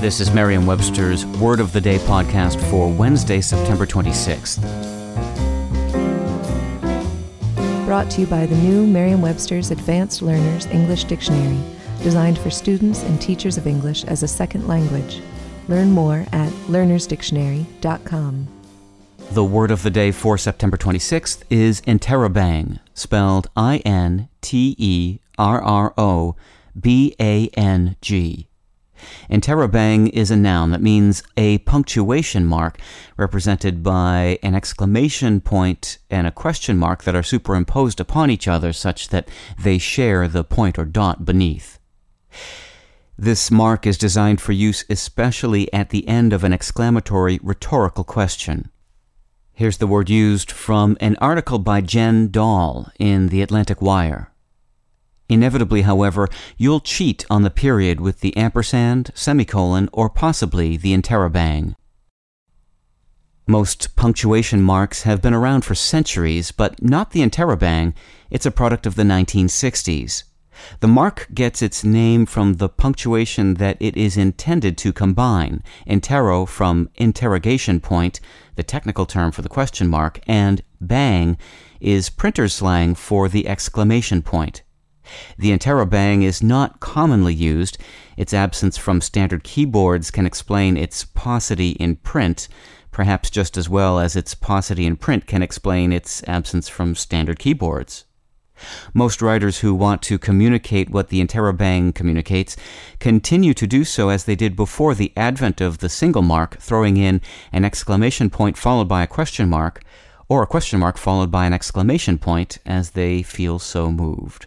This is Merriam-Webster's Word of the Day podcast for Wednesday, September 26th. Brought to you by the new Merriam-Webster's Advanced Learners English Dictionary, designed for students and teachers of English as a second language. Learn more at learnersdictionary.com. The word of the day for September 26th is interrobang, spelled I N T E R R O B A N G. Interrobang is a noun that means a punctuation mark represented by an exclamation point and a question mark that are superimposed upon each other such that they share the point or dot beneath. This mark is designed for use especially at the end of an exclamatory rhetorical question. Here's the word used from an article by Jen Doll in the Atlantic Wire. Inevitably, however, you'll cheat on the period with the ampersand, semicolon, or possibly the interrobang. Most punctuation marks have been around for centuries, but not the interrobang. It's a product of the 1960s. The mark gets its name from the punctuation that it is intended to combine, interro from interrogation point, the technical term for the question mark, and bang is printer slang for the exclamation point. The interrobang is not commonly used. Its absence from standard keyboards can explain its paucity in print, perhaps just as well as its paucity in print can explain its absence from standard keyboards. Most writers who want to communicate what the interrobang communicates continue to do so as they did before the advent of the single mark, throwing in an exclamation point followed by a question mark, or a question mark followed by an exclamation point as they feel so moved.